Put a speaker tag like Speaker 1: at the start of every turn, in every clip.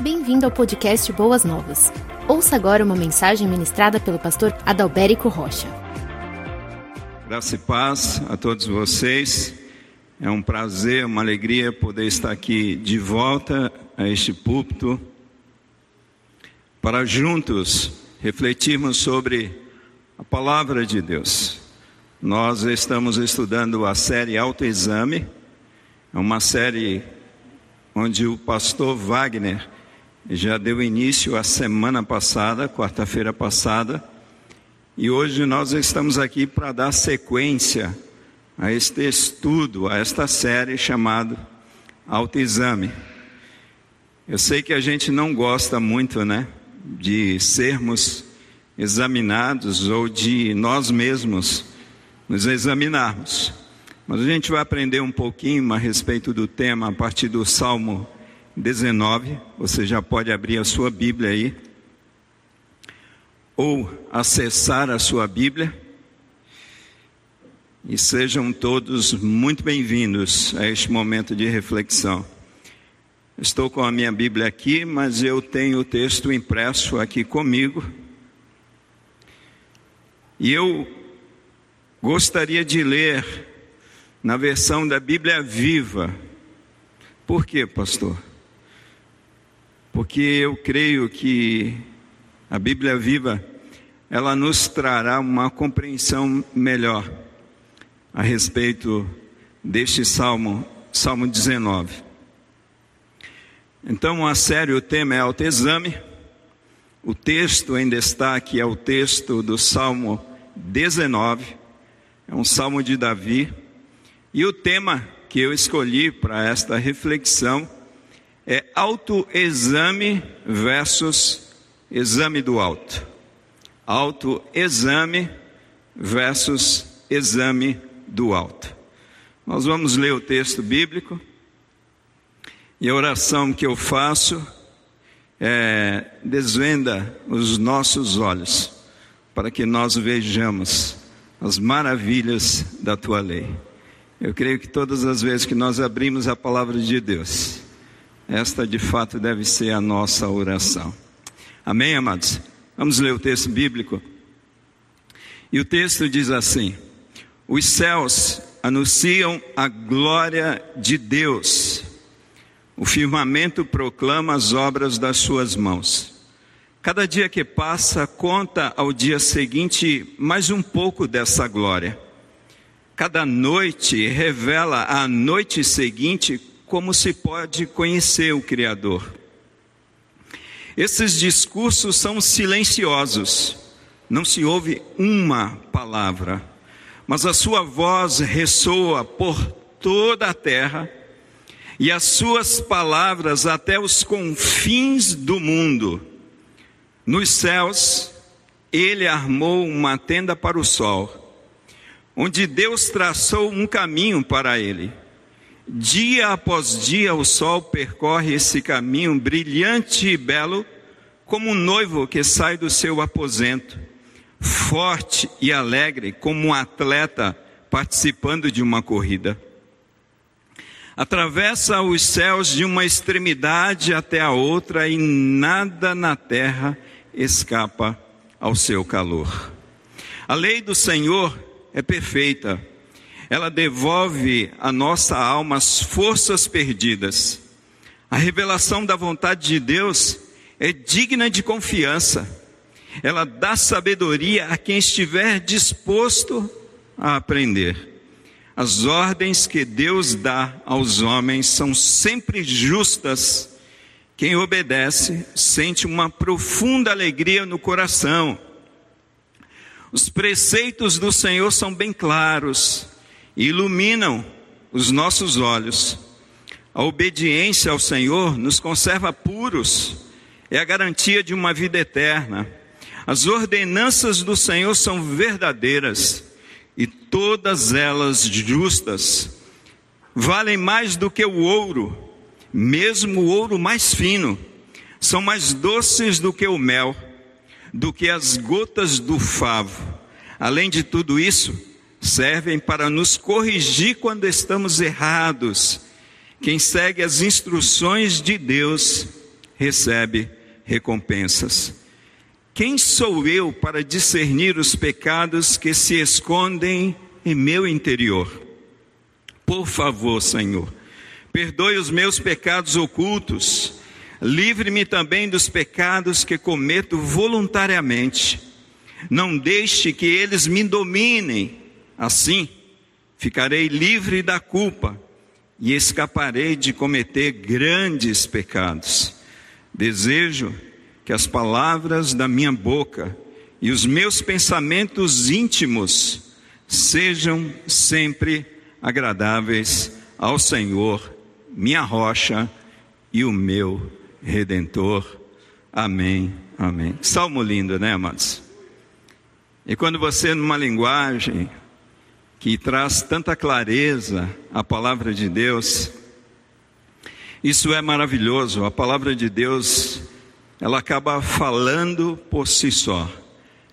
Speaker 1: Bem-vindo ao podcast Boas Novas. Ouça agora uma mensagem ministrada pelo pastor Adalberico Rocha.
Speaker 2: Graça e paz a todos vocês. É um prazer, uma alegria poder estar aqui de volta a este púlpito para juntos refletirmos sobre a palavra de Deus. Nós estamos estudando a série Autoexame, é uma série onde o pastor Wagner já deu início a semana passada, quarta-feira passada, e hoje nós estamos aqui para dar sequência a este estudo, a esta série chamada Autoexame. Eu sei que a gente não gosta muito, né, de sermos examinados ou de nós mesmos nos examinarmos. Mas a gente vai aprender um pouquinho a respeito do tema a partir do Salmo 19, você já pode abrir a sua Bíblia aí, ou acessar a sua Bíblia. E sejam todos muito bem-vindos a este momento de reflexão. Estou com a minha Bíblia aqui, mas eu tenho o texto impresso aqui comigo. E eu gostaria de ler na versão da Bíblia Viva. Por quê, pastor? Porque eu creio que a Bíblia viva ela nos trará uma compreensão melhor a respeito deste salmo, Salmo 19. Então, a sério, o tema é autoexame. O texto em destaque é o texto do Salmo 19, é um salmo de Davi. E o tema que eu escolhi para esta reflexão é autoexame versus exame do alto. Autoexame versus exame do alto. Nós vamos ler o texto bíblico e a oração que eu faço é desvenda os nossos olhos para que nós vejamos as maravilhas da tua lei. Eu creio que todas as vezes que nós abrimos a palavra de Deus, esta de fato deve ser a nossa oração. Amém, amados? Vamos ler o texto bíblico. E o texto diz assim: Os céus anunciam a glória de Deus, o firmamento proclama as obras das suas mãos. Cada dia que passa conta ao dia seguinte mais um pouco dessa glória. Cada noite revela à noite seguinte como se pode conhecer o Criador. Esses discursos são silenciosos, não se ouve uma palavra, mas a sua voz ressoa por toda a terra e as suas palavras até os confins do mundo. Nos céus, ele armou uma tenda para o sol, onde Deus traçou um caminho para ele Dia após dia o sol percorre esse caminho brilhante e belo, como um noivo que sai do seu aposento, forte e alegre, como um atleta participando de uma corrida. Atravessa os céus de uma extremidade até a outra e nada na terra escapa ao seu calor. A lei do Senhor é perfeita ela devolve à nossa alma as forças perdidas. A revelação da vontade de Deus é digna de confiança. Ela dá sabedoria a quem estiver disposto a aprender. As ordens que Deus dá aos homens são sempre justas. Quem obedece sente uma profunda alegria no coração. Os preceitos do Senhor são bem claros iluminam os nossos olhos. A obediência ao Senhor nos conserva puros, é a garantia de uma vida eterna. As ordenanças do Senhor são verdadeiras e todas elas justas. Valem mais do que o ouro, mesmo o ouro mais fino. São mais doces do que o mel, do que as gotas do favo. Além de tudo isso, servem para nos corrigir quando estamos errados. Quem segue as instruções de Deus recebe recompensas. Quem sou eu para discernir os pecados que se escondem em meu interior? Por favor, Senhor, perdoe os meus pecados ocultos, livre-me também dos pecados que cometo voluntariamente. Não deixe que eles me dominem. Assim, ficarei livre da culpa e escaparei de cometer grandes pecados. Desejo que as palavras da minha boca e os meus pensamentos íntimos sejam sempre agradáveis ao Senhor, minha rocha e o meu redentor. Amém. Amém. Salmo lindo, né, amados? E quando você, numa linguagem que traz tanta clareza a palavra de Deus, isso é maravilhoso. A palavra de Deus, ela acaba falando por si só,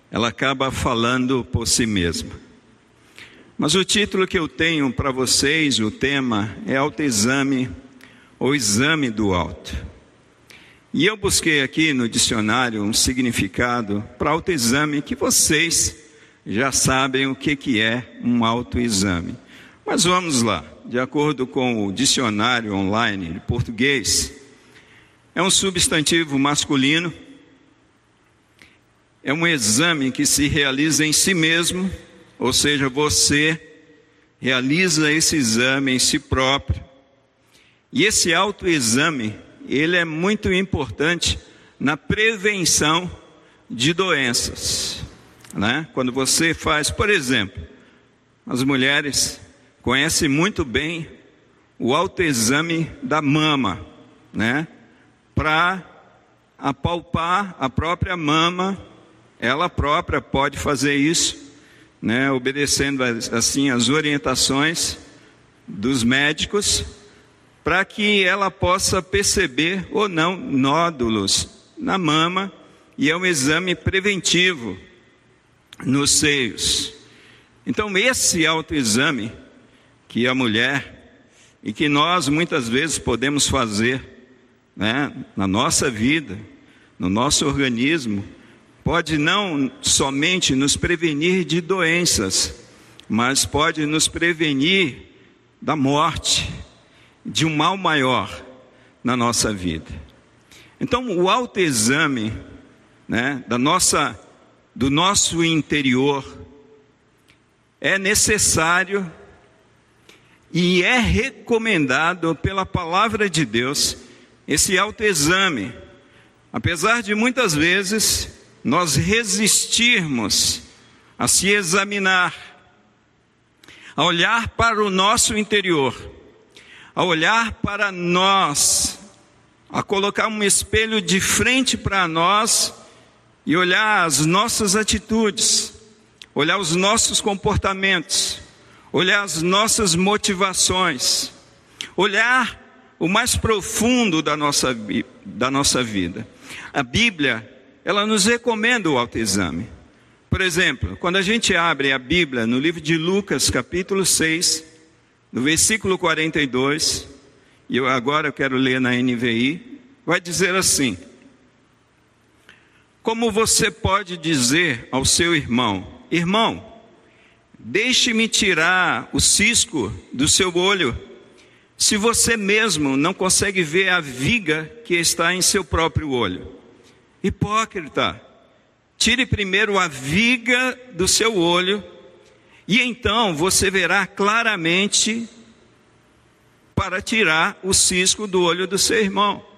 Speaker 2: ela acaba falando por si mesma. Mas o título que eu tenho para vocês, o tema é autoexame ou exame do alto. E eu busquei aqui no dicionário um significado para autoexame que vocês já sabem o que, que é um autoexame. Mas vamos lá, de acordo com o dicionário online de português, é um substantivo masculino, é um exame que se realiza em si mesmo ou seja, você realiza esse exame em si próprio. E esse autoexame, ele é muito importante na prevenção de doenças. Né? Quando você faz, por exemplo, as mulheres conhecem muito bem o autoexame da mama, né? Para apalpar a própria mama, ela própria pode fazer isso né, obedecendo assim as orientações dos médicos, para que ela possa perceber ou não nódulos na mama, e é um exame preventivo nos seios. Então, esse autoexame que a mulher e que nós muitas vezes podemos fazer né, na nossa vida, no nosso organismo, pode não somente nos prevenir de doenças, mas pode nos prevenir da morte, de um mal maior na nossa vida. Então, o autoexame né, da nossa, do nosso interior é necessário e é recomendado pela palavra de Deus esse autoexame. Apesar de muitas vezes nós resistirmos a se examinar, a olhar para o nosso interior, a olhar para nós, a colocar um espelho de frente para nós e olhar as nossas atitudes, olhar os nossos comportamentos, olhar as nossas motivações, olhar o mais profundo da nossa, da nossa vida. A Bíblia ela nos recomenda o autoexame. Por exemplo, quando a gente abre a Bíblia no livro de Lucas, capítulo 6, no versículo 42, e eu agora eu quero ler na NVI, vai dizer assim: Como você pode dizer ao seu irmão, irmão, deixe-me tirar o cisco do seu olho, se você mesmo não consegue ver a viga que está em seu próprio olho? Hipócrita, tire primeiro a viga do seu olho, e então você verá claramente para tirar o cisco do olho do seu irmão.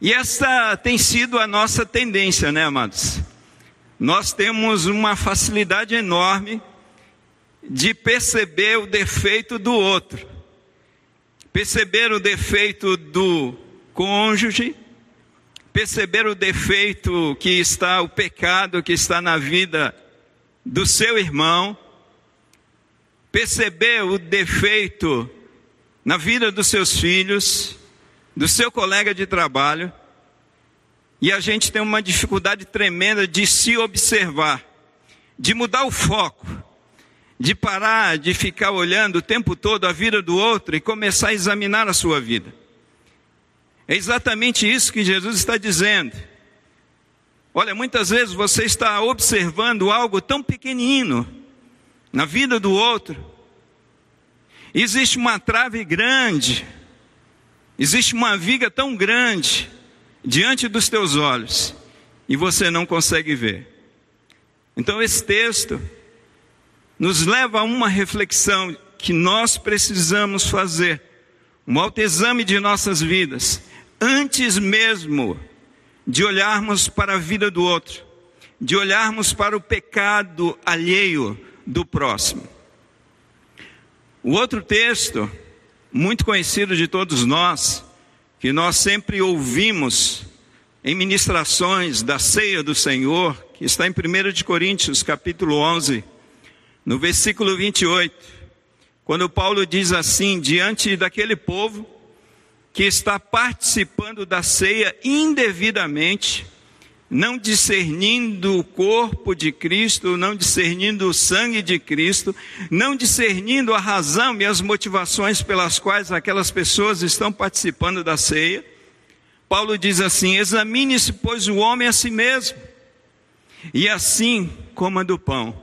Speaker 2: E essa tem sido a nossa tendência, né, amados? Nós temos uma facilidade enorme de perceber o defeito do outro, perceber o defeito do cônjuge, perceber o defeito que está, o pecado que está na vida do seu irmão, perceber o defeito na vida dos seus filhos, do seu colega de trabalho, e a gente tem uma dificuldade tremenda de se observar, de mudar o foco, de parar de ficar olhando o tempo todo a vida do outro e começar a examinar a sua vida. É exatamente isso que Jesus está dizendo. Olha, muitas vezes você está observando algo tão pequenino na vida do outro. Existe uma trave grande, existe uma viga tão grande diante dos teus olhos e você não consegue ver. Então, esse texto nos leva a uma reflexão que nós precisamos fazer, um autoexame de nossas vidas antes mesmo de olharmos para a vida do outro, de olharmos para o pecado alheio do próximo. O outro texto, muito conhecido de todos nós, que nós sempre ouvimos em ministrações da ceia do Senhor, que está em 1 de Coríntios, capítulo 11, no versículo 28, quando Paulo diz assim: diante daquele povo, que está participando da ceia indevidamente, não discernindo o corpo de Cristo, não discernindo o sangue de Cristo, não discernindo a razão e as motivações pelas quais aquelas pessoas estão participando da ceia. Paulo diz assim: examine-se, pois, o homem a si mesmo, e assim coma do pão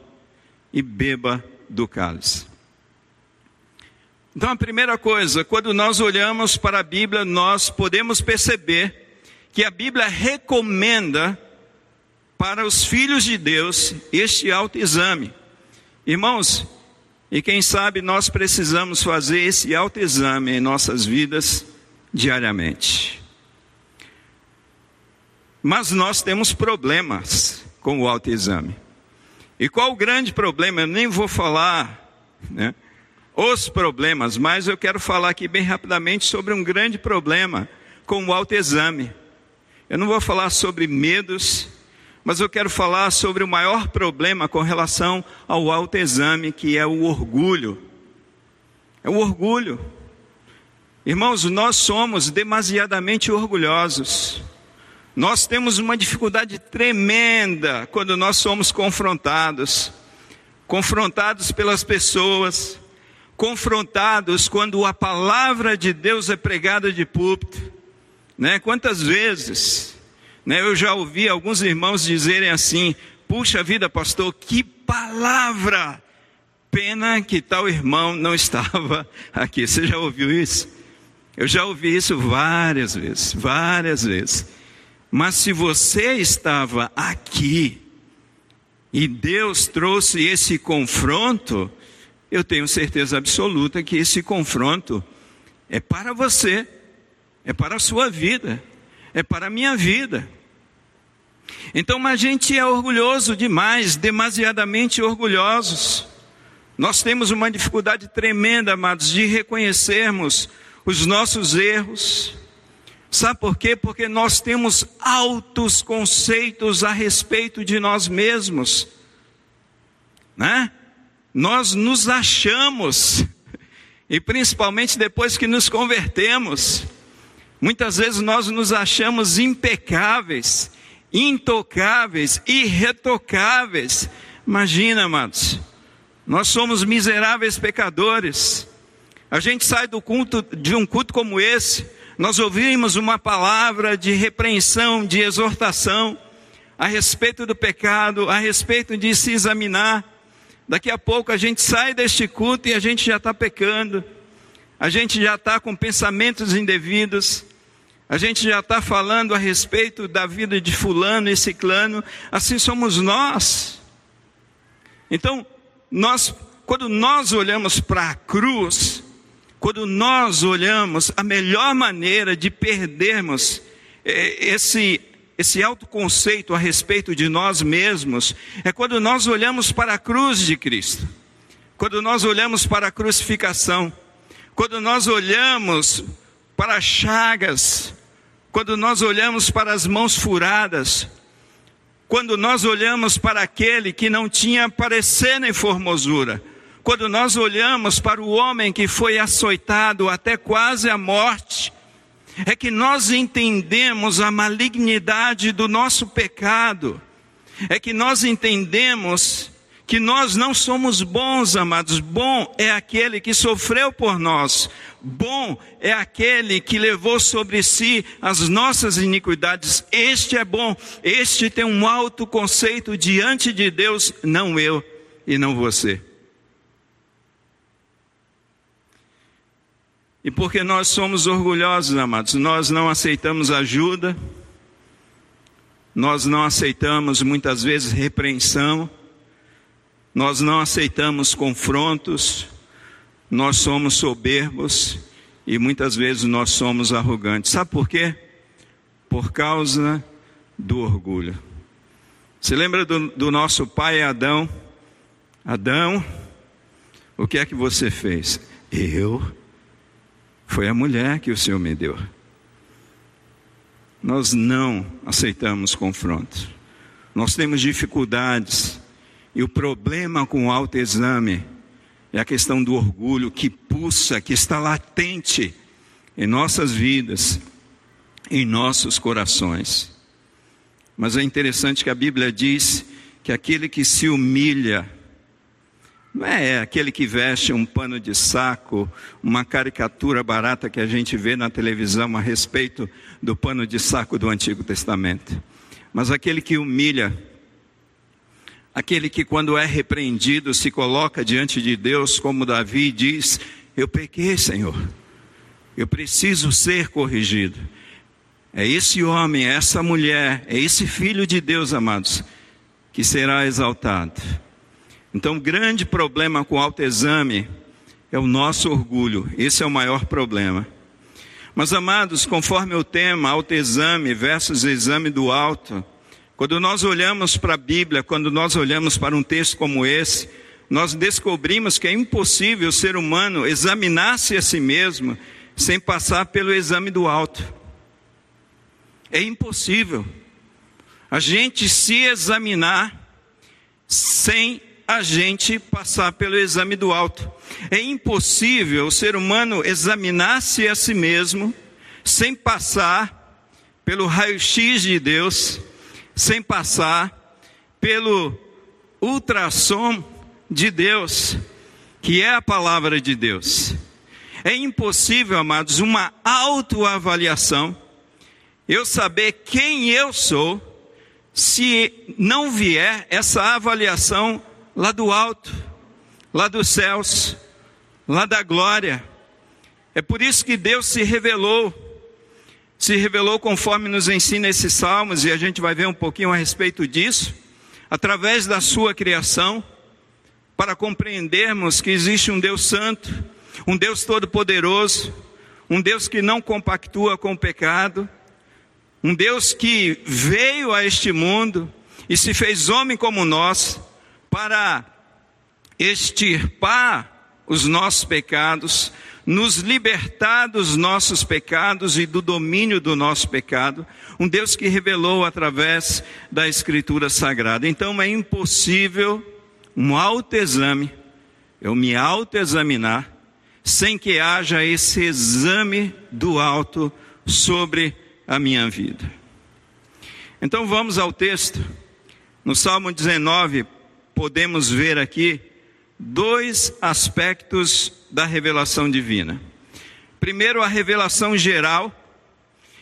Speaker 2: e beba do cálice. Então, a primeira coisa, quando nós olhamos para a Bíblia, nós podemos perceber que a Bíblia recomenda para os filhos de Deus este autoexame. Irmãos, e quem sabe nós precisamos fazer esse autoexame em nossas vidas diariamente. Mas nós temos problemas com o autoexame. E qual o grande problema? Eu nem vou falar, né? os problemas, mas eu quero falar aqui bem rapidamente sobre um grande problema com o autoexame. Eu não vou falar sobre medos, mas eu quero falar sobre o maior problema com relação ao autoexame, que é o orgulho. É o orgulho. Irmãos, nós somos demasiadamente orgulhosos. Nós temos uma dificuldade tremenda quando nós somos confrontados confrontados pelas pessoas, confrontados quando a palavra de Deus é pregada de púlpito, né? Quantas vezes, né? Eu já ouvi alguns irmãos dizerem assim: "Puxa vida, pastor, que palavra! Pena que tal irmão não estava aqui". Você já ouviu isso? Eu já ouvi isso várias vezes, várias vezes. Mas se você estava aqui e Deus trouxe esse confronto, eu tenho certeza absoluta que esse confronto é para você, é para a sua vida, é para a minha vida. Então a gente é orgulhoso demais, demasiadamente orgulhosos. Nós temos uma dificuldade tremenda, amados, de reconhecermos os nossos erros. Sabe por quê? Porque nós temos altos conceitos a respeito de nós mesmos, né? nós nos achamos, e principalmente depois que nos convertemos, muitas vezes nós nos achamos impecáveis, intocáveis, irretocáveis. Imagina, amados, nós somos miseráveis pecadores. A gente sai do culto, de um culto como esse, nós ouvimos uma palavra de repreensão, de exortação a respeito do pecado, a respeito de se examinar. Daqui a pouco a gente sai deste culto e a gente já está pecando, a gente já está com pensamentos indevidos, a gente já está falando a respeito da vida de Fulano e Ciclano, assim somos nós. Então, nós, quando nós olhamos para a cruz, quando nós olhamos a melhor maneira de perdermos eh, esse esse autoconceito a respeito de nós mesmos é quando nós olhamos para a cruz de Cristo, quando nós olhamos para a crucificação, quando nós olhamos para as chagas, quando nós olhamos para as mãos furadas, quando nós olhamos para aquele que não tinha parecer nem formosura, quando nós olhamos para o homem que foi açoitado até quase a morte, é que nós entendemos a malignidade do nosso pecado, é que nós entendemos que nós não somos bons, amados. Bom é aquele que sofreu por nós. Bom é aquele que levou sobre si as nossas iniquidades. Este é bom. Este tem um alto conceito diante de Deus, não eu e não você. E porque nós somos orgulhosos, amados, nós não aceitamos ajuda, nós não aceitamos muitas vezes repreensão, nós não aceitamos confrontos, nós somos soberbos e muitas vezes nós somos arrogantes. Sabe por quê? Por causa do orgulho. Você lembra do, do nosso pai Adão? Adão, o que é que você fez? Eu. Foi a mulher que o Senhor me deu. Nós não aceitamos confrontos. Nós temos dificuldades e o problema com o autoexame é a questão do orgulho que pulsa, que está latente em nossas vidas, em nossos corações. Mas é interessante que a Bíblia diz que aquele que se humilha, não é aquele que veste um pano de saco, uma caricatura barata que a gente vê na televisão a respeito do pano de saco do Antigo Testamento, mas aquele que humilha Aquele que, quando é repreendido, se coloca diante de Deus, como Davi diz: Eu pequei, Senhor, eu preciso ser corrigido. É esse homem, é essa mulher, é esse filho de Deus, amados, que será exaltado. Então, o grande problema com o autoexame é o nosso orgulho, esse é o maior problema. Mas, amados, conforme o tema, autoexame versus exame do alto, quando nós olhamos para a Bíblia, quando nós olhamos para um texto como esse, nós descobrimos que é impossível o ser humano examinar-se a si mesmo sem passar pelo exame do alto. É impossível a gente se examinar sem a gente passar pelo exame do alto. É impossível o ser humano examinar-se a si mesmo sem passar pelo raio-x de Deus sem passar pelo ultrassom de Deus, que é a palavra de Deus. É impossível, amados, uma autoavaliação, eu saber quem eu sou, se não vier essa avaliação lá do alto, lá dos céus, lá da glória. É por isso que Deus se revelou se revelou conforme nos ensina esses salmos, e a gente vai ver um pouquinho a respeito disso, através da sua criação, para compreendermos que existe um Deus Santo, um Deus Todo-Poderoso, um Deus que não compactua com o pecado, um Deus que veio a este mundo e se fez homem como nós, para extirpar os nossos pecados, nos libertar dos nossos pecados e do domínio do nosso pecado, um Deus que revelou através da Escritura Sagrada. Então é impossível um autoexame, eu me autoexaminar, sem que haja esse exame do alto sobre a minha vida. Então vamos ao texto. No Salmo 19, podemos ver aqui dois aspectos da revelação divina. Primeiro, a revelação geral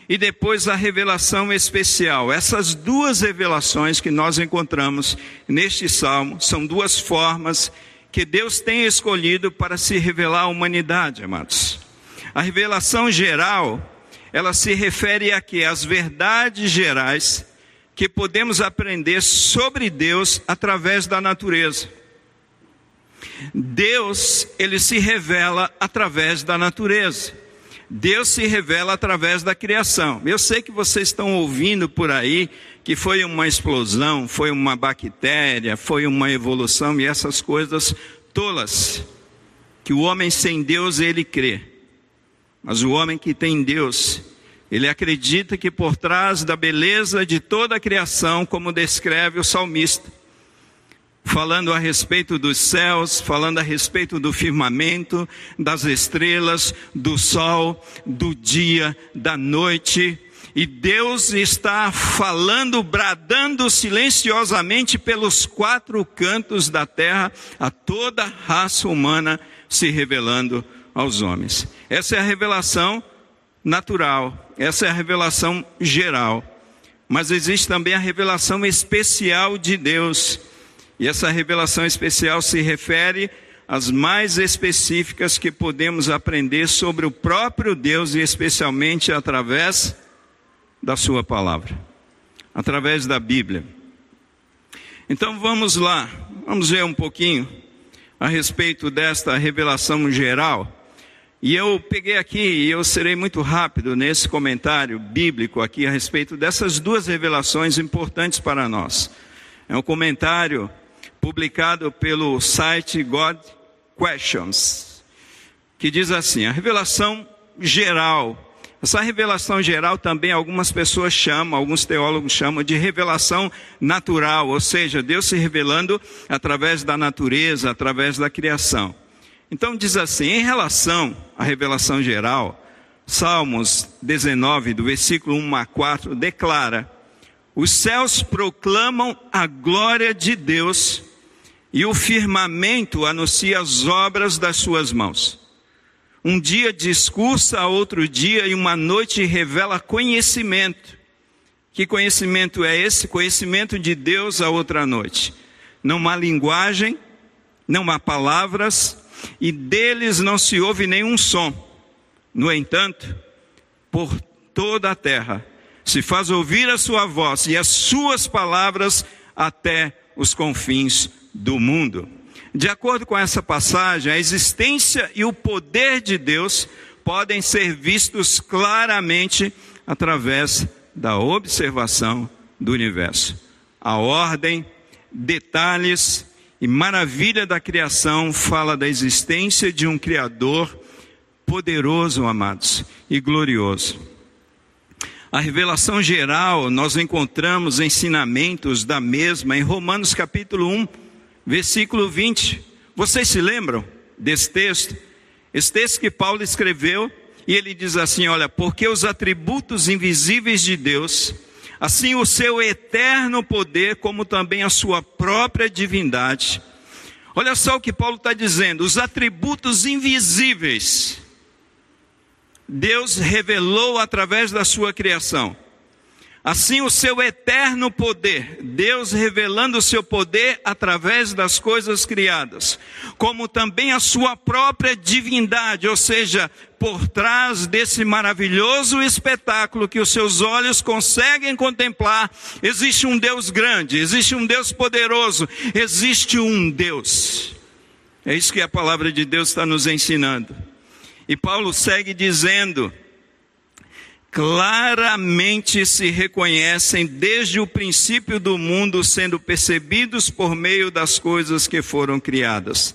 Speaker 2: e depois a revelação especial. Essas duas revelações que nós encontramos neste salmo são duas formas que Deus tem escolhido para se revelar à humanidade, amados. A revelação geral, ela se refere a que as verdades gerais que podemos aprender sobre Deus através da natureza. Deus, ele se revela através da natureza. Deus se revela através da criação. Eu sei que vocês estão ouvindo por aí que foi uma explosão, foi uma bactéria, foi uma evolução e essas coisas tolas. Que o homem sem Deus ele crê. Mas o homem que tem Deus, ele acredita que por trás da beleza de toda a criação, como descreve o salmista, falando a respeito dos céus, falando a respeito do firmamento, das estrelas, do sol, do dia, da noite. E Deus está falando, bradando silenciosamente pelos quatro cantos da terra a toda raça humana se revelando aos homens. Essa é a revelação natural, essa é a revelação geral. Mas existe também a revelação especial de Deus. E essa revelação especial se refere às mais específicas que podemos aprender sobre o próprio Deus e especialmente através da Sua palavra, através da Bíblia. Então vamos lá, vamos ver um pouquinho a respeito desta revelação geral. E eu peguei aqui, e eu serei muito rápido nesse comentário bíblico aqui a respeito dessas duas revelações importantes para nós. É um comentário publicado pelo site God Questions, que diz assim: a revelação geral. Essa revelação geral também algumas pessoas chamam, alguns teólogos chamam de revelação natural, ou seja, Deus se revelando através da natureza, através da criação. Então diz assim, em relação à revelação geral, Salmos 19, do versículo 1 a 4, declara: Os céus proclamam a glória de Deus e o firmamento anuncia as obras das suas mãos. Um dia discursa outro dia e uma noite revela conhecimento. Que conhecimento é esse? Conhecimento de Deus a outra noite. Não há linguagem, não há palavras, e deles não se ouve nenhum som. No entanto, por toda a terra se faz ouvir a sua voz e as suas palavras até os confins do mundo. De acordo com essa passagem, a existência e o poder de Deus podem ser vistos claramente através da observação do universo. A ordem, detalhes e maravilha da criação fala da existência de um Criador poderoso, amados, e glorioso. A revelação geral, nós encontramos ensinamentos da mesma em Romanos capítulo 1, versículo 20. Vocês se lembram desse texto? Esse texto que Paulo escreveu, e ele diz assim: Olha, porque os atributos invisíveis de Deus, assim o seu eterno poder, como também a sua própria divindade. Olha só o que Paulo está dizendo: os atributos invisíveis, Deus revelou através da sua criação. Assim, o seu eterno poder, Deus revelando o seu poder através das coisas criadas, como também a sua própria divindade, ou seja, por trás desse maravilhoso espetáculo que os seus olhos conseguem contemplar, existe um Deus grande, existe um Deus poderoso, existe um Deus. É isso que a palavra de Deus está nos ensinando. E Paulo segue dizendo, claramente se reconhecem desde o princípio do mundo, sendo percebidos por meio das coisas que foram criadas.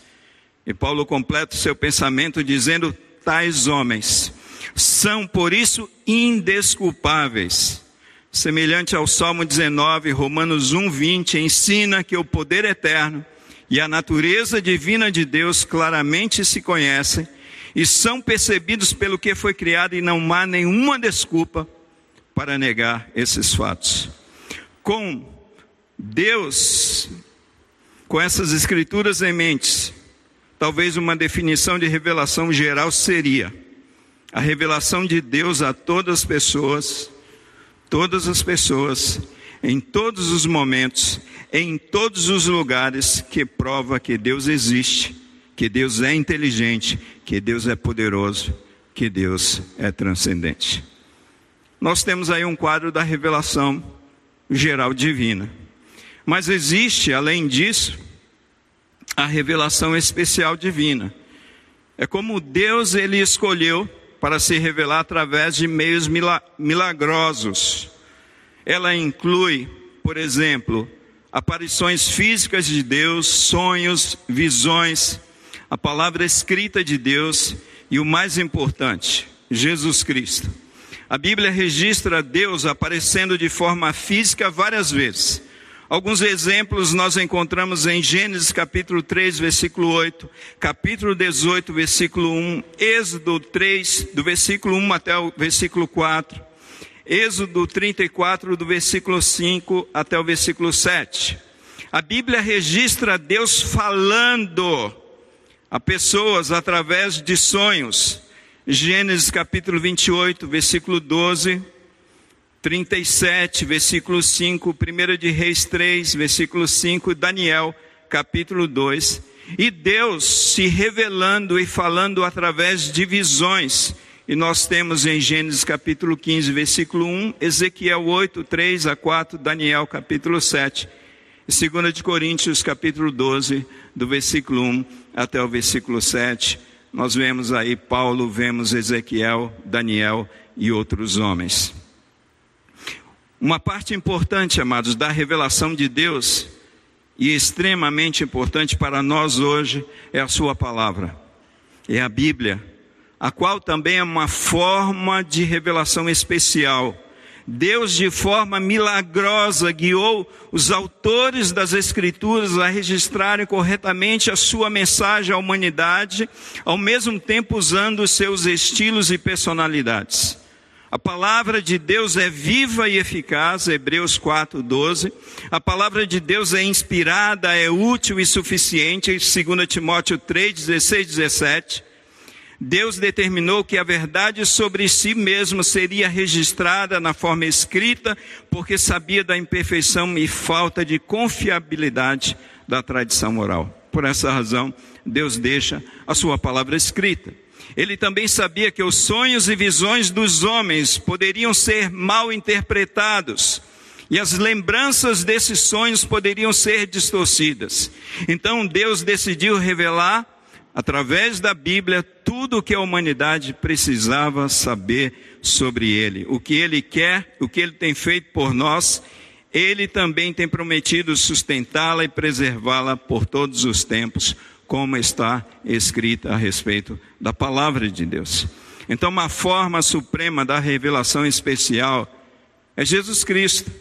Speaker 2: E Paulo completa o seu pensamento dizendo: tais homens são por isso indesculpáveis. Semelhante ao Salmo 19, Romanos 1, 20, ensina que o poder eterno e a natureza divina de Deus claramente se conhecem e são percebidos pelo que foi criado e não há nenhuma desculpa para negar esses fatos. Com Deus, com essas escrituras em mente, talvez uma definição de revelação geral seria a revelação de Deus a todas as pessoas, todas as pessoas, em todos os momentos, em todos os lugares que prova que Deus existe que Deus é inteligente, que Deus é poderoso, que Deus é transcendente. Nós temos aí um quadro da revelação geral divina. Mas existe, além disso, a revelação especial divina. É como Deus ele escolheu para se revelar através de meios milagrosos. Ela inclui, por exemplo, aparições físicas de Deus, sonhos, visões, a palavra escrita de Deus e o mais importante, Jesus Cristo. A Bíblia registra Deus aparecendo de forma física várias vezes. Alguns exemplos nós encontramos em Gênesis capítulo 3, versículo 8, capítulo 18, versículo 1, Êxodo 3, do versículo 1 até o versículo 4, Êxodo 34, do versículo 5 até o versículo 7. A Bíblia registra Deus falando a pessoas através de sonhos. Gênesis capítulo 28, versículo 12, 37, versículo 5, 1 de Reis 3, versículo 5, Daniel capítulo 2. E Deus se revelando e falando através de visões. E nós temos em Gênesis capítulo 15, versículo 1, Ezequiel 8, 3 a 4, Daniel capítulo 7. E 2 de Coríntios capítulo 12, do versículo 1 até o versículo 7. Nós vemos aí Paulo, vemos Ezequiel, Daniel e outros homens. Uma parte importante, amados, da revelação de Deus e extremamente importante para nós hoje é a Sua palavra, é a Bíblia, a qual também é uma forma de revelação especial. Deus, de forma milagrosa, guiou os autores das Escrituras a registrarem corretamente a sua mensagem à humanidade, ao mesmo tempo usando os seus estilos e personalidades. A palavra de Deus é viva e eficaz, Hebreus 4:12. A palavra de Deus é inspirada, é útil e suficiente, 2 Timóteo 3:16, 17. Deus determinou que a verdade sobre si mesmo seria registrada na forma escrita, porque sabia da imperfeição e falta de confiabilidade da tradição oral. Por essa razão, Deus deixa a sua palavra escrita. Ele também sabia que os sonhos e visões dos homens poderiam ser mal interpretados e as lembranças desses sonhos poderiam ser distorcidas. Então Deus decidiu revelar, através da Bíblia, tudo o que a humanidade precisava saber sobre Ele, o que Ele quer, o que Ele tem feito por nós. Ele também tem prometido sustentá-la e preservá-la por todos os tempos como está escrita a respeito da palavra de Deus. Então, uma forma suprema da revelação especial é Jesus Cristo.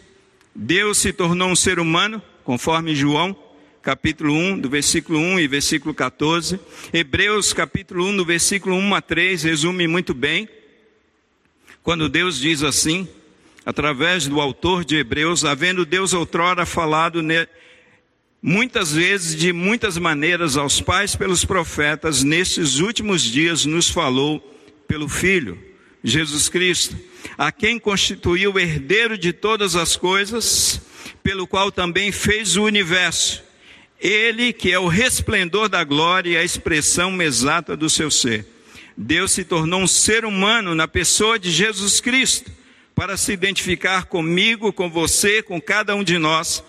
Speaker 2: Deus se tornou um ser humano, conforme João, capítulo 1, do versículo 1 e versículo 14. Hebreus, capítulo 1, do versículo 1 a 3, resume muito bem. Quando Deus diz assim, através do autor de Hebreus, havendo Deus outrora falado muitas vezes, de muitas maneiras, aos pais pelos profetas, nestes últimos dias nos falou pelo Filho, Jesus Cristo, a quem constituiu o herdeiro de todas as coisas, pelo qual também fez o universo. Ele que é o resplendor da glória e a expressão exata do seu ser. Deus se tornou um ser humano na pessoa de Jesus Cristo, para se identificar comigo, com você, com cada um de nós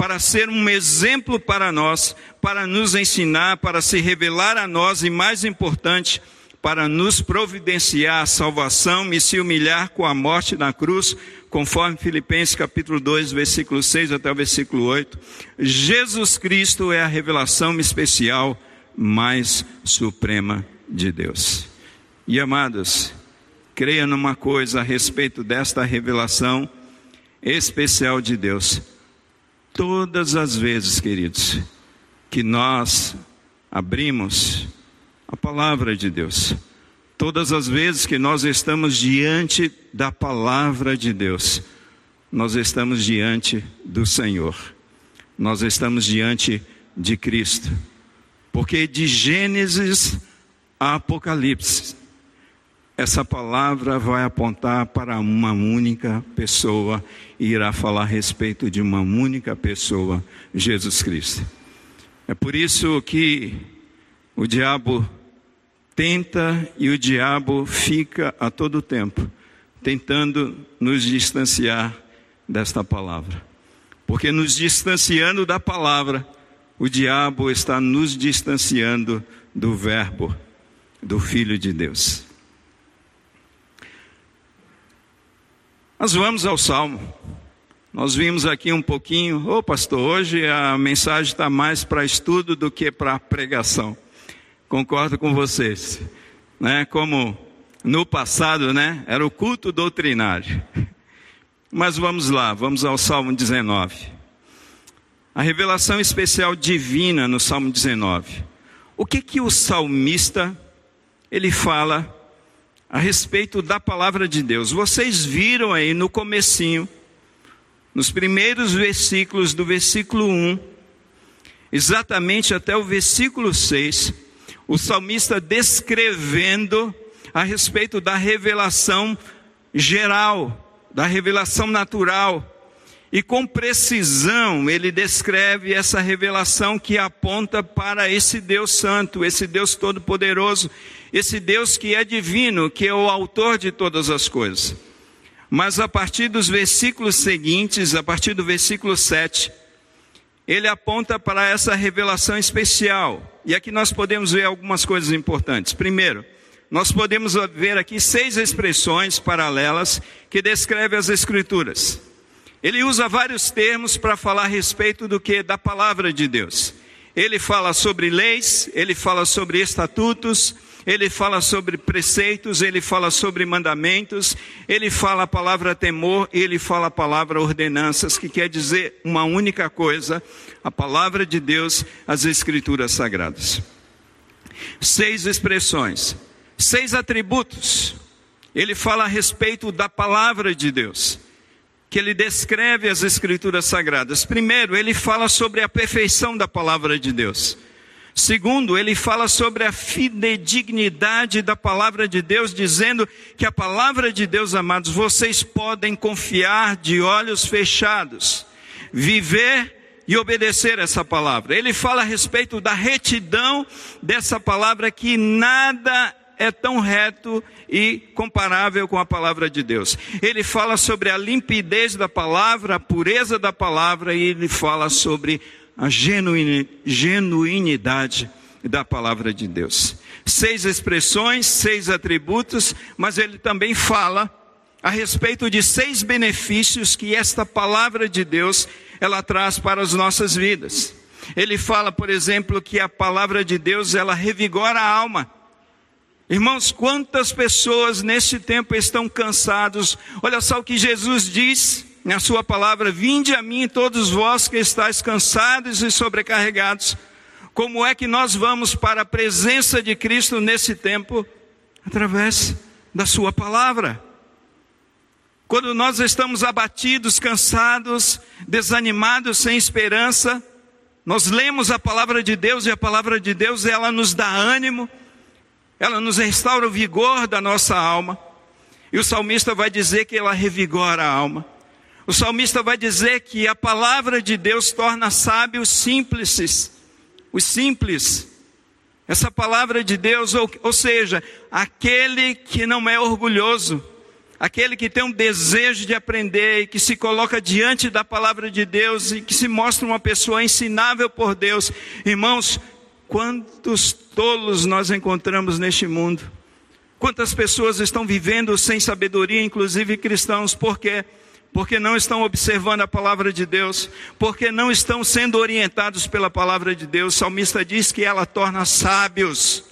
Speaker 2: para ser um exemplo para nós, para nos ensinar, para se revelar a nós e, mais importante, para nos providenciar a salvação e se humilhar com a morte na cruz, conforme Filipenses capítulo 2, versículo 6 até o versículo 8. Jesus Cristo é a revelação especial mais suprema de Deus. E amados, creia numa coisa a respeito desta revelação especial de Deus Todas as vezes, queridos, que nós abrimos a palavra de Deus, todas as vezes que nós estamos diante da palavra de Deus, nós estamos diante do Senhor, nós estamos diante de Cristo, porque de Gênesis a Apocalipse, essa palavra vai apontar para uma única pessoa e irá falar a respeito de uma única pessoa, Jesus Cristo. É por isso que o diabo tenta e o diabo fica a todo tempo tentando nos distanciar desta palavra. Porque nos distanciando da palavra, o diabo está nos distanciando do Verbo, do Filho de Deus. Nós vamos ao Salmo. Nós vimos aqui um pouquinho, ô oh, pastor, hoje a mensagem está mais para estudo do que para pregação. Concordo com vocês. Né? Como no passado, né? Era o culto doutrinário. Mas vamos lá, vamos ao Salmo 19. A revelação especial divina no Salmo 19. O que que o salmista ele fala a respeito da palavra de Deus. Vocês viram aí no comecinho, nos primeiros versículos do versículo 1, exatamente até o versículo 6, o salmista descrevendo a respeito da revelação geral, da revelação natural. E com precisão ele descreve essa revelação que aponta para esse Deus Santo, esse Deus Todo-Poderoso, esse Deus que é divino, que é o autor de todas as coisas. Mas a partir dos versículos seguintes, a partir do versículo 7, ele aponta para essa revelação especial. E aqui nós podemos ver algumas coisas importantes. Primeiro, nós podemos ver aqui seis expressões paralelas que descrevem as Escrituras. Ele usa vários termos para falar a respeito do que? Da palavra de Deus. Ele fala sobre leis, ele fala sobre estatutos, ele fala sobre preceitos, ele fala sobre mandamentos, ele fala a palavra temor, ele fala a palavra ordenanças, que quer dizer uma única coisa: a palavra de Deus, as escrituras sagradas. Seis expressões, seis atributos. Ele fala a respeito da palavra de Deus, que ele descreve as escrituras sagradas. Primeiro, ele fala sobre a perfeição da palavra de Deus. Segundo, ele fala sobre a fidedignidade da palavra de Deus, dizendo que a palavra de Deus, amados, vocês podem confiar de olhos fechados, viver e obedecer essa palavra. Ele fala a respeito da retidão dessa palavra, que nada é tão reto e comparável com a palavra de Deus. Ele fala sobre a limpidez da palavra, a pureza da palavra, e ele fala sobre a genuinidade da palavra de Deus. Seis expressões, seis atributos, mas ele também fala a respeito de seis benefícios que esta palavra de Deus ela traz para as nossas vidas. Ele fala, por exemplo, que a palavra de Deus ela revigora a alma. Irmãos, quantas pessoas neste tempo estão cansados? Olha só o que Jesus diz na sua palavra: Vinde a mim, todos vós que estáis cansados e sobrecarregados. Como é que nós vamos para a presença de Cristo nesse tempo? Através da Sua palavra. Quando nós estamos abatidos, cansados, desanimados, sem esperança, nós lemos a palavra de Deus e a palavra de Deus ela nos dá ânimo, ela nos restaura o vigor da nossa alma. E o salmista vai dizer que ela revigora a alma. O salmista vai dizer que a palavra de Deus torna sábios simples, os simples. Essa palavra de Deus, ou, ou seja, aquele que não é orgulhoso, aquele que tem um desejo de aprender e que se coloca diante da palavra de Deus e que se mostra uma pessoa ensinável por Deus. Irmãos, quantos tolos nós encontramos neste mundo? Quantas pessoas estão vivendo sem sabedoria, inclusive cristãos, por quê? Porque não estão observando a palavra de Deus, porque não estão sendo orientados pela palavra de Deus. O salmista diz que ela torna sábios.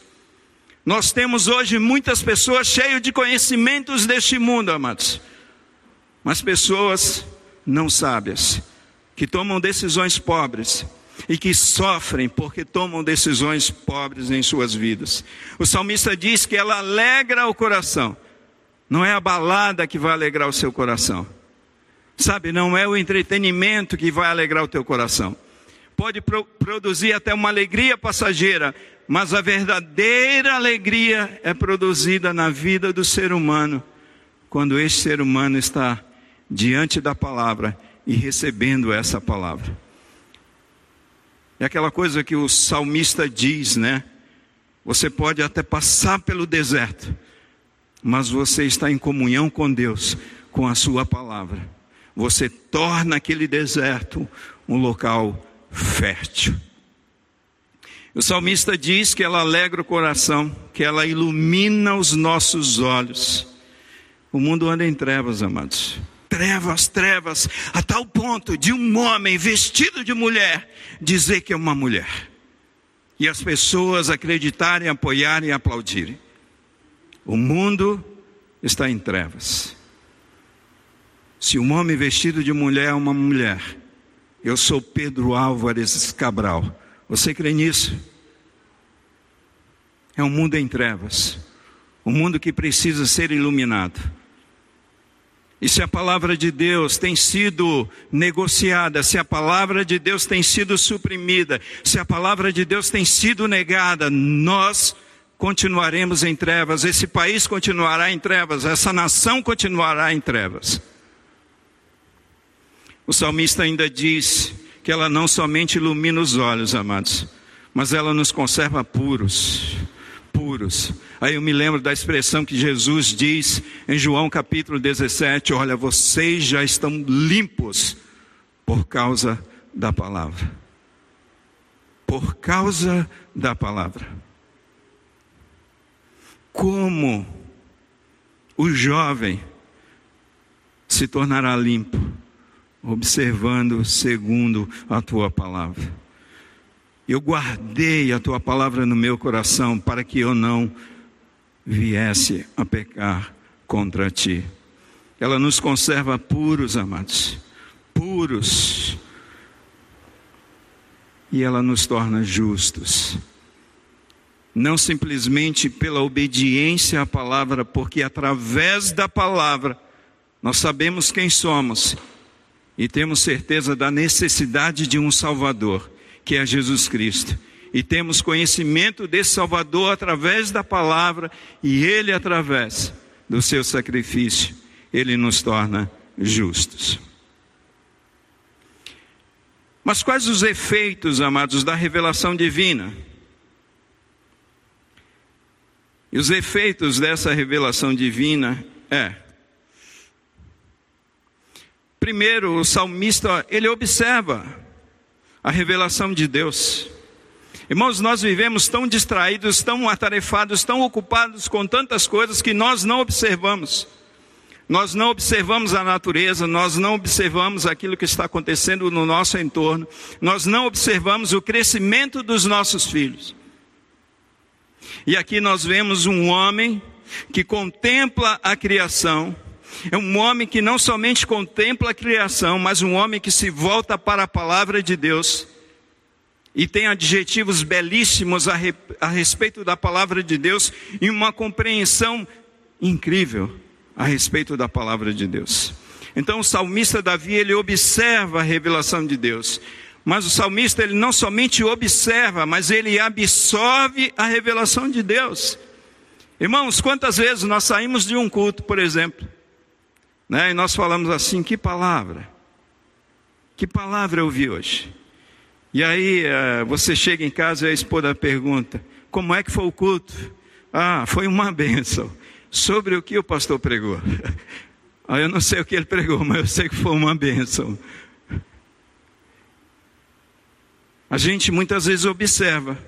Speaker 2: Nós temos hoje muitas pessoas cheias de conhecimentos deste mundo, amados, mas pessoas não sábias, que tomam decisões pobres e que sofrem porque tomam decisões pobres em suas vidas. O salmista diz que ela alegra o coração, não é a balada que vai alegrar o seu coração Sabe, não é o entretenimento que vai alegrar o teu coração. Pode pro produzir até uma alegria passageira, mas a verdadeira alegria é produzida na vida do ser humano, quando esse ser humano está diante da palavra e recebendo essa palavra. É aquela coisa que o salmista diz, né? Você pode até passar pelo deserto, mas você está em comunhão com Deus, com a sua palavra você torna aquele deserto um local fértil. O salmista diz que ela alegra o coração, que ela ilumina os nossos olhos. O mundo anda em trevas, amados. Trevas, trevas, a tal ponto de um homem vestido de mulher dizer que é uma mulher. E as pessoas acreditarem, apoiarem e aplaudirem. O mundo está em trevas. Se um homem vestido de mulher é uma mulher, eu sou Pedro Álvares Cabral. Você crê nisso? É um mundo em trevas. um mundo que precisa ser iluminado. E se a palavra de Deus tem sido negociada, se a palavra de Deus tem sido suprimida, se a palavra de Deus tem sido negada, nós continuaremos em trevas, esse país continuará em trevas, essa nação continuará em trevas. O salmista ainda diz que ela não somente ilumina os olhos, amados, mas ela nos conserva puros puros. Aí eu me lembro da expressão que Jesus diz em João capítulo 17: Olha, vocês já estão limpos por causa da palavra. Por causa da palavra. Como o jovem se tornará limpo, observando segundo a tua palavra. Eu guardei a tua palavra no meu coração para que eu não viesse a pecar contra ti. Ela nos conserva puros, amados, puros. E ela nos torna justos. Não simplesmente pela obediência à palavra, porque através da palavra nós sabemos quem somos e temos certeza da necessidade de um Salvador que é Jesus Cristo. E temos conhecimento desse Salvador através da palavra e ele através do seu sacrifício, ele nos torna justos. Mas quais os efeitos, amados, da revelação divina? E os efeitos dessa revelação divina é Primeiro, o salmista, ele observa a revelação de Deus. Irmãos, nós vivemos tão distraídos, tão atarefados, tão ocupados com tantas coisas que nós não observamos. Nós não observamos a natureza, nós não observamos aquilo que está acontecendo no nosso entorno, nós não observamos o crescimento dos nossos filhos. E aqui nós vemos um homem que contempla a criação, é um homem que não somente contempla a criação, mas um homem que se volta para a palavra de Deus e tem adjetivos belíssimos a, re, a respeito da palavra de Deus e uma compreensão incrível a respeito da palavra de Deus. Então o salmista Davi, ele observa a revelação de Deus. Mas o salmista, ele não somente observa, mas ele absorve a revelação de Deus. Irmãos, quantas vezes nós saímos de um culto, por exemplo, né? E nós falamos assim: que palavra? Que palavra eu ouvi hoje? E aí uh, você chega em casa e a esposa pergunta: como é que foi o culto? Ah, foi uma bênção. Sobre o que o pastor pregou? ah, eu não sei o que ele pregou, mas eu sei que foi uma bênção. A gente muitas vezes observa,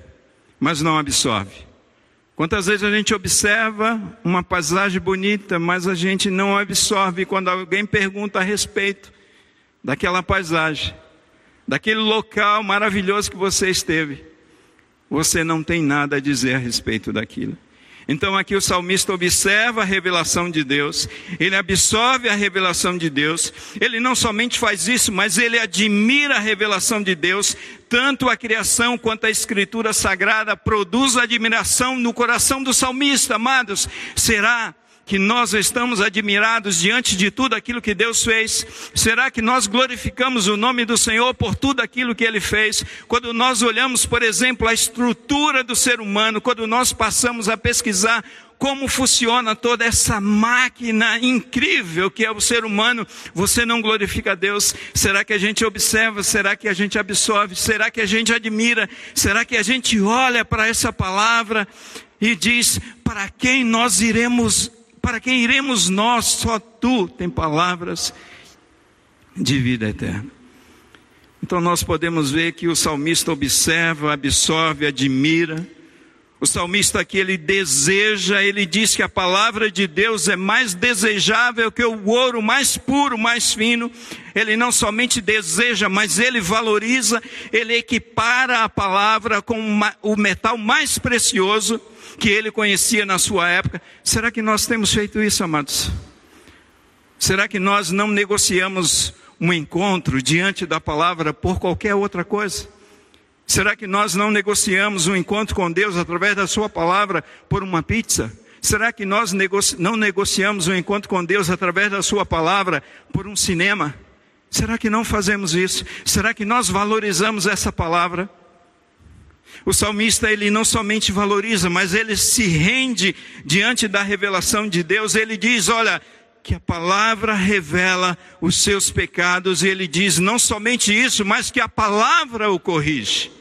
Speaker 2: mas não absorve. Quantas vezes a gente observa uma paisagem bonita, mas a gente não absorve quando alguém pergunta a respeito daquela paisagem, daquele local maravilhoso que você esteve. Você não tem nada a dizer a respeito daquilo. Então aqui o salmista observa a revelação de Deus, ele absorve a revelação de Deus, ele não somente faz isso, mas ele admira a revelação de Deus, tanto a criação quanto a escritura sagrada produz admiração no coração do salmista, amados. Será que nós estamos admirados diante de tudo aquilo que Deus fez? Será que nós glorificamos o nome do Senhor por tudo aquilo que Ele fez? Quando nós olhamos, por exemplo, a estrutura do ser humano, quando nós passamos a pesquisar como funciona toda essa máquina incrível que é o ser humano, você não glorifica a Deus? Será que a gente observa? Será que a gente absorve? Será que a gente admira? Será que a gente olha para essa palavra e diz: para quem nós iremos para quem iremos nós? Só tu tem palavras de vida eterna. Então nós podemos ver que o salmista observa, absorve, admira. O salmista aqui ele deseja, ele diz que a palavra de Deus é mais desejável que o ouro mais puro, mais fino. Ele não somente deseja, mas ele valoriza, ele equipara a palavra com o metal mais precioso que ele conhecia na sua época. Será que nós temos feito isso, amados? Será que nós não negociamos um encontro diante da palavra por qualquer outra coisa? Será que nós não negociamos um encontro com Deus através da Sua palavra por uma pizza? Será que nós não negociamos um encontro com Deus através da Sua palavra por um cinema? Será que não fazemos isso? Será que nós valorizamos essa palavra? O salmista, ele não somente valoriza, mas ele se rende diante da revelação de Deus. Ele diz: Olha, que a palavra revela os seus pecados, e ele diz não somente isso, mas que a palavra o corrige.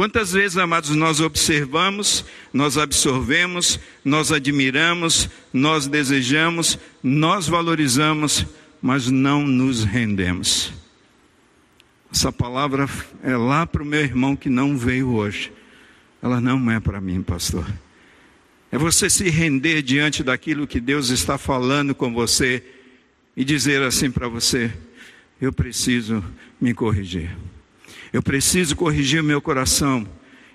Speaker 2: Quantas vezes, amados, nós observamos, nós absorvemos, nós admiramos, nós desejamos, nós valorizamos, mas não nos rendemos. Essa palavra é lá para o meu irmão que não veio hoje. Ela não é para mim, pastor. É você se render diante daquilo que Deus está falando com você e dizer assim para você: eu preciso me corrigir. Eu preciso corrigir o meu coração.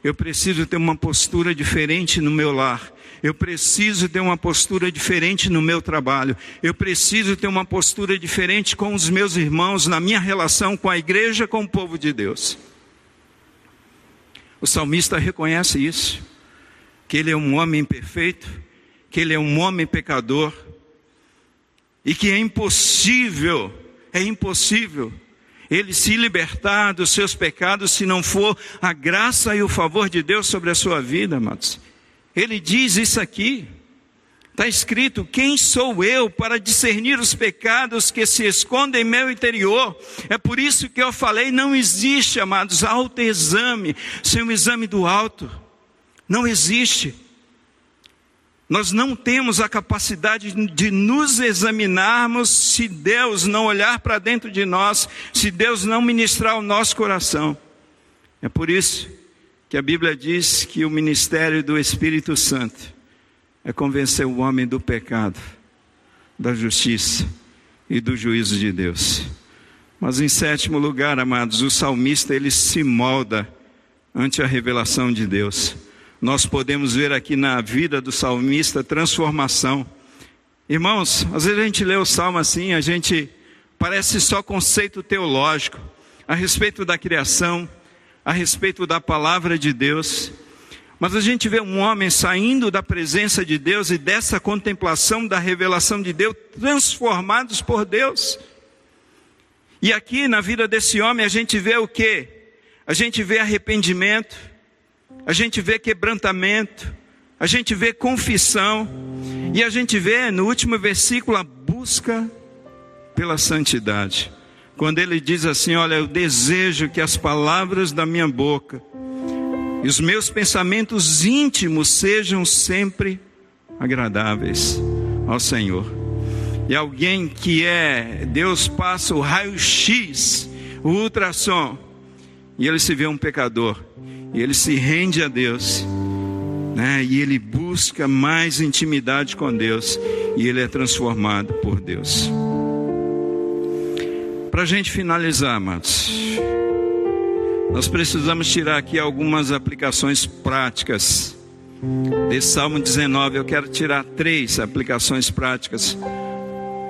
Speaker 2: Eu preciso ter uma postura diferente no meu lar. Eu preciso ter uma postura diferente no meu trabalho. Eu preciso ter uma postura diferente com os meus irmãos, na minha relação com a igreja, com o povo de Deus. O salmista reconhece isso que ele é um homem perfeito, que ele é um homem pecador, e que é impossível, é impossível ele se libertar dos seus pecados se não for a graça e o favor de Deus sobre a sua vida, amados. Ele diz isso aqui. Está escrito: Quem sou eu para discernir os pecados que se escondem em meu interior? É por isso que eu falei: não existe, amados, autoexame sem o exame do alto. Não existe. Nós não temos a capacidade de nos examinarmos se Deus não olhar para dentro de nós, se Deus não ministrar o nosso coração. É por isso que a Bíblia diz que o ministério do Espírito Santo é convencer o homem do pecado, da justiça e do juízo de Deus. Mas em sétimo lugar, amados, o salmista ele se molda ante a revelação de Deus nós podemos ver aqui na vida do salmista transformação. Irmãos, às vezes a gente lê o salmo assim, a gente parece só conceito teológico a respeito da criação, a respeito da palavra de Deus. Mas a gente vê um homem saindo da presença de Deus e dessa contemplação da revelação de Deus, transformados por Deus. E aqui na vida desse homem a gente vê o que? A gente vê arrependimento, a gente vê quebrantamento, a gente vê confissão, e a gente vê no último versículo a busca pela santidade. Quando ele diz assim: Olha, eu desejo que as palavras da minha boca e os meus pensamentos íntimos sejam sempre agradáveis ao Senhor. E alguém que é, Deus passa o raio-x, o ultrassom, e ele se vê um pecador e ele se rende a Deus, né? E ele busca mais intimidade com Deus e ele é transformado por Deus. Para a gente finalizar, amados, nós precisamos tirar aqui algumas aplicações práticas desse Salmo 19. Eu quero tirar três aplicações práticas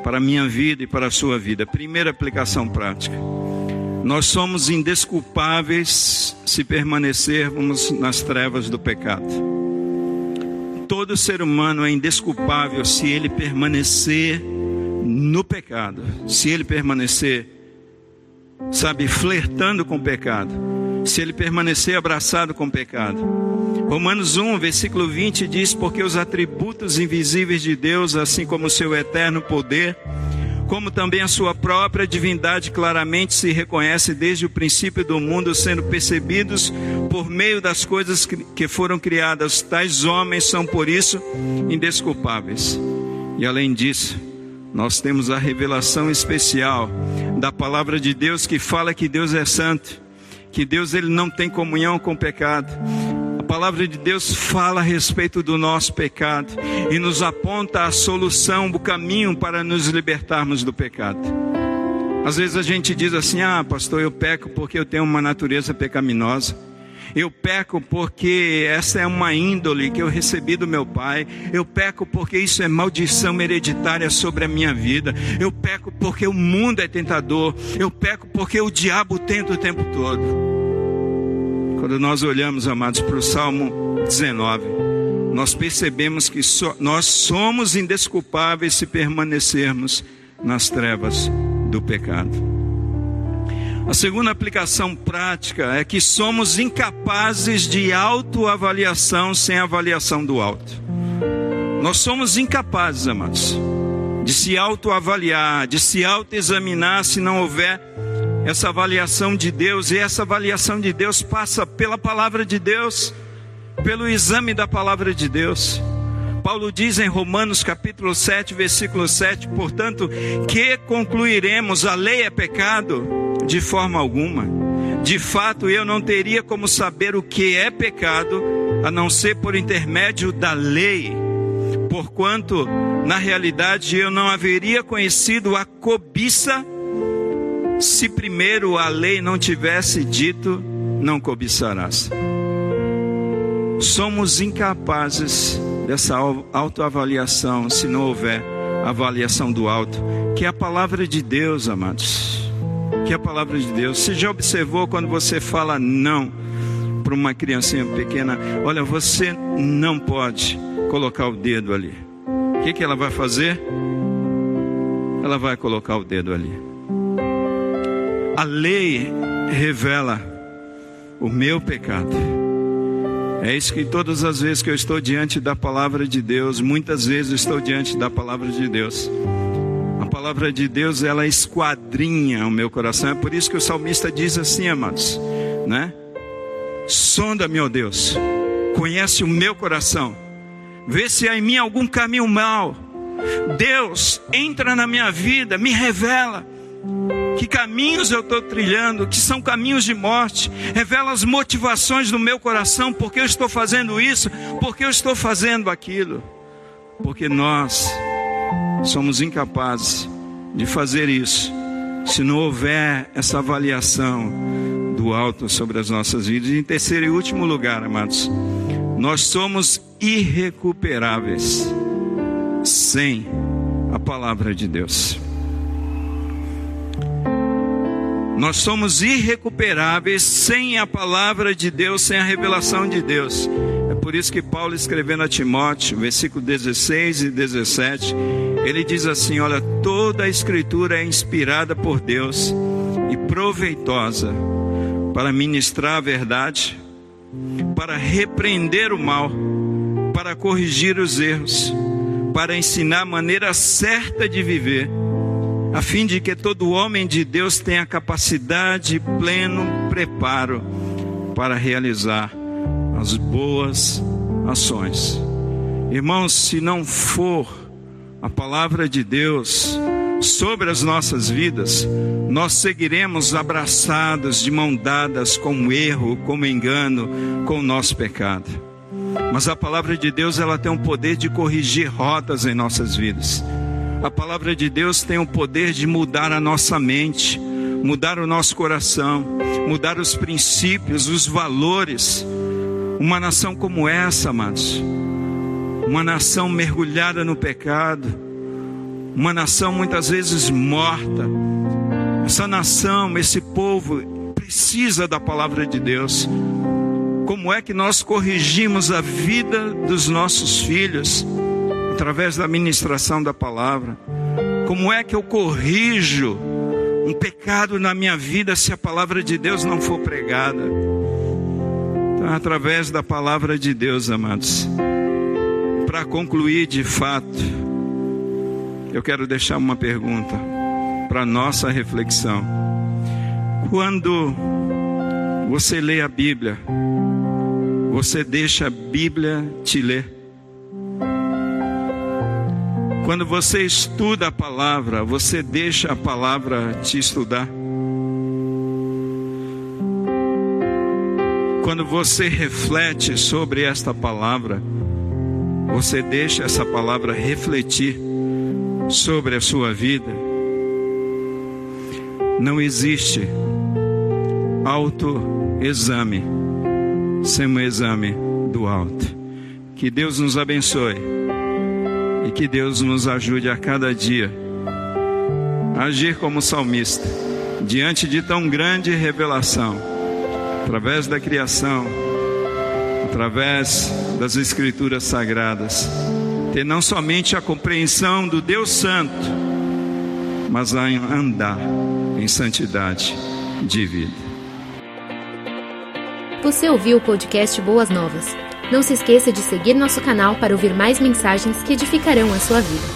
Speaker 2: para a minha vida e para a sua vida. Primeira aplicação prática. Nós somos indesculpáveis se permanecermos nas trevas do pecado. Todo ser humano é indesculpável se ele permanecer no pecado, se ele permanecer, sabe, flertando com o pecado, se ele permanecer abraçado com o pecado. Romanos 1, versículo 20 diz: Porque os atributos invisíveis de Deus, assim como o seu eterno poder, como também a sua própria divindade claramente se reconhece desde o princípio do mundo, sendo percebidos por meio das coisas que foram criadas. Tais homens são, por isso, indesculpáveis. E além disso, nós temos a revelação especial da palavra de Deus que fala que Deus é santo, que Deus ele não tem comunhão com o pecado palavra de Deus fala a respeito do nosso pecado e nos aponta a solução, o caminho para nos libertarmos do pecado. Às vezes a gente diz assim: ah, pastor, eu peco porque eu tenho uma natureza pecaminosa. Eu peco porque essa é uma índole que eu recebi do meu pai. Eu peco porque isso é maldição hereditária sobre a minha vida. Eu peco porque o mundo é tentador. Eu peco porque o diabo tenta o tempo todo. Quando nós olhamos, amados, para o Salmo 19, nós percebemos que so, nós somos indesculpáveis se permanecermos nas trevas do pecado. A segunda aplicação prática é que somos incapazes de autoavaliação sem avaliação do alto. Nós somos incapazes, amados, de se autoavaliar, de se autoexaminar se não houver essa avaliação de Deus, e essa avaliação de Deus passa pela palavra de Deus, pelo exame da palavra de Deus. Paulo diz em Romanos capítulo 7, versículo 7, portanto, que concluiremos a lei é pecado? De forma alguma. De fato, eu não teria como saber o que é pecado, a não ser por intermédio da lei, porquanto, na realidade, eu não haveria conhecido a cobiça se primeiro a lei não tivesse dito, não cobiçarás. Somos incapazes dessa autoavaliação se não houver avaliação do alto, que é a palavra de Deus, amados. Que é a palavra de Deus. Você já observou quando você fala não para uma criancinha pequena? Olha, você não pode colocar o dedo ali. O que, que ela vai fazer? Ela vai colocar o dedo ali. A lei revela o meu pecado. É isso que todas as vezes que eu estou diante da palavra de Deus, muitas vezes estou diante da palavra de Deus. A palavra de Deus, ela esquadrinha o meu coração. É por isso que o salmista diz assim, amados, né? Sonda-me, ó Deus, conhece o meu coração, vê se há em mim algum caminho mal. Deus, entra na minha vida, me revela que caminhos eu estou trilhando, que são caminhos de morte, revela as motivações do meu coração, porque eu estou fazendo isso, porque eu estou fazendo aquilo, porque nós somos incapazes de fazer isso, se não houver essa avaliação do alto sobre as nossas vidas. E em terceiro e último lugar, amados, nós somos irrecuperáveis sem a palavra de Deus. Nós somos irrecuperáveis sem a palavra de Deus, sem a revelação de Deus. É por isso que Paulo escrevendo a Timóteo, versículo 16 e 17, ele diz assim: Olha, toda a escritura é inspirada por Deus e proveitosa para ministrar a verdade, para repreender o mal, para corrigir os erros, para ensinar a maneira certa de viver a fim de que todo homem de Deus tenha capacidade e pleno preparo para realizar as boas ações. Irmãos, se não for a palavra de Deus sobre as nossas vidas, nós seguiremos abraçados de mão dadas com o erro, com o engano, com o nosso pecado. Mas a palavra de Deus, ela tem o poder de corrigir rotas em nossas vidas. A palavra de Deus tem o poder de mudar a nossa mente, mudar o nosso coração, mudar os princípios, os valores. Uma nação como essa, amados, uma nação mergulhada no pecado, uma nação muitas vezes morta. Essa nação, esse povo precisa da palavra de Deus. Como é que nós corrigimos a vida dos nossos filhos? Através da ministração da palavra. Como é que eu corrijo um pecado na minha vida se a palavra de Deus não for pregada? Então, através da palavra de Deus, amados. Para concluir de fato, eu quero deixar uma pergunta para nossa reflexão. Quando você lê a Bíblia, você deixa a Bíblia te ler? Quando você estuda a palavra, você deixa a palavra te estudar. Quando você reflete sobre esta palavra, você deixa essa palavra refletir sobre a sua vida. Não existe autoexame sem um exame do alto. Que Deus nos abençoe e que Deus nos ajude a cada dia a agir como salmista, diante de tão grande revelação, através da criação, através das Escrituras Sagradas, ter não somente a compreensão do Deus Santo, mas a andar em santidade de vida.
Speaker 1: Você ouviu o podcast Boas Novas. Não se esqueça de seguir nosso canal para ouvir mais mensagens que edificarão a sua vida.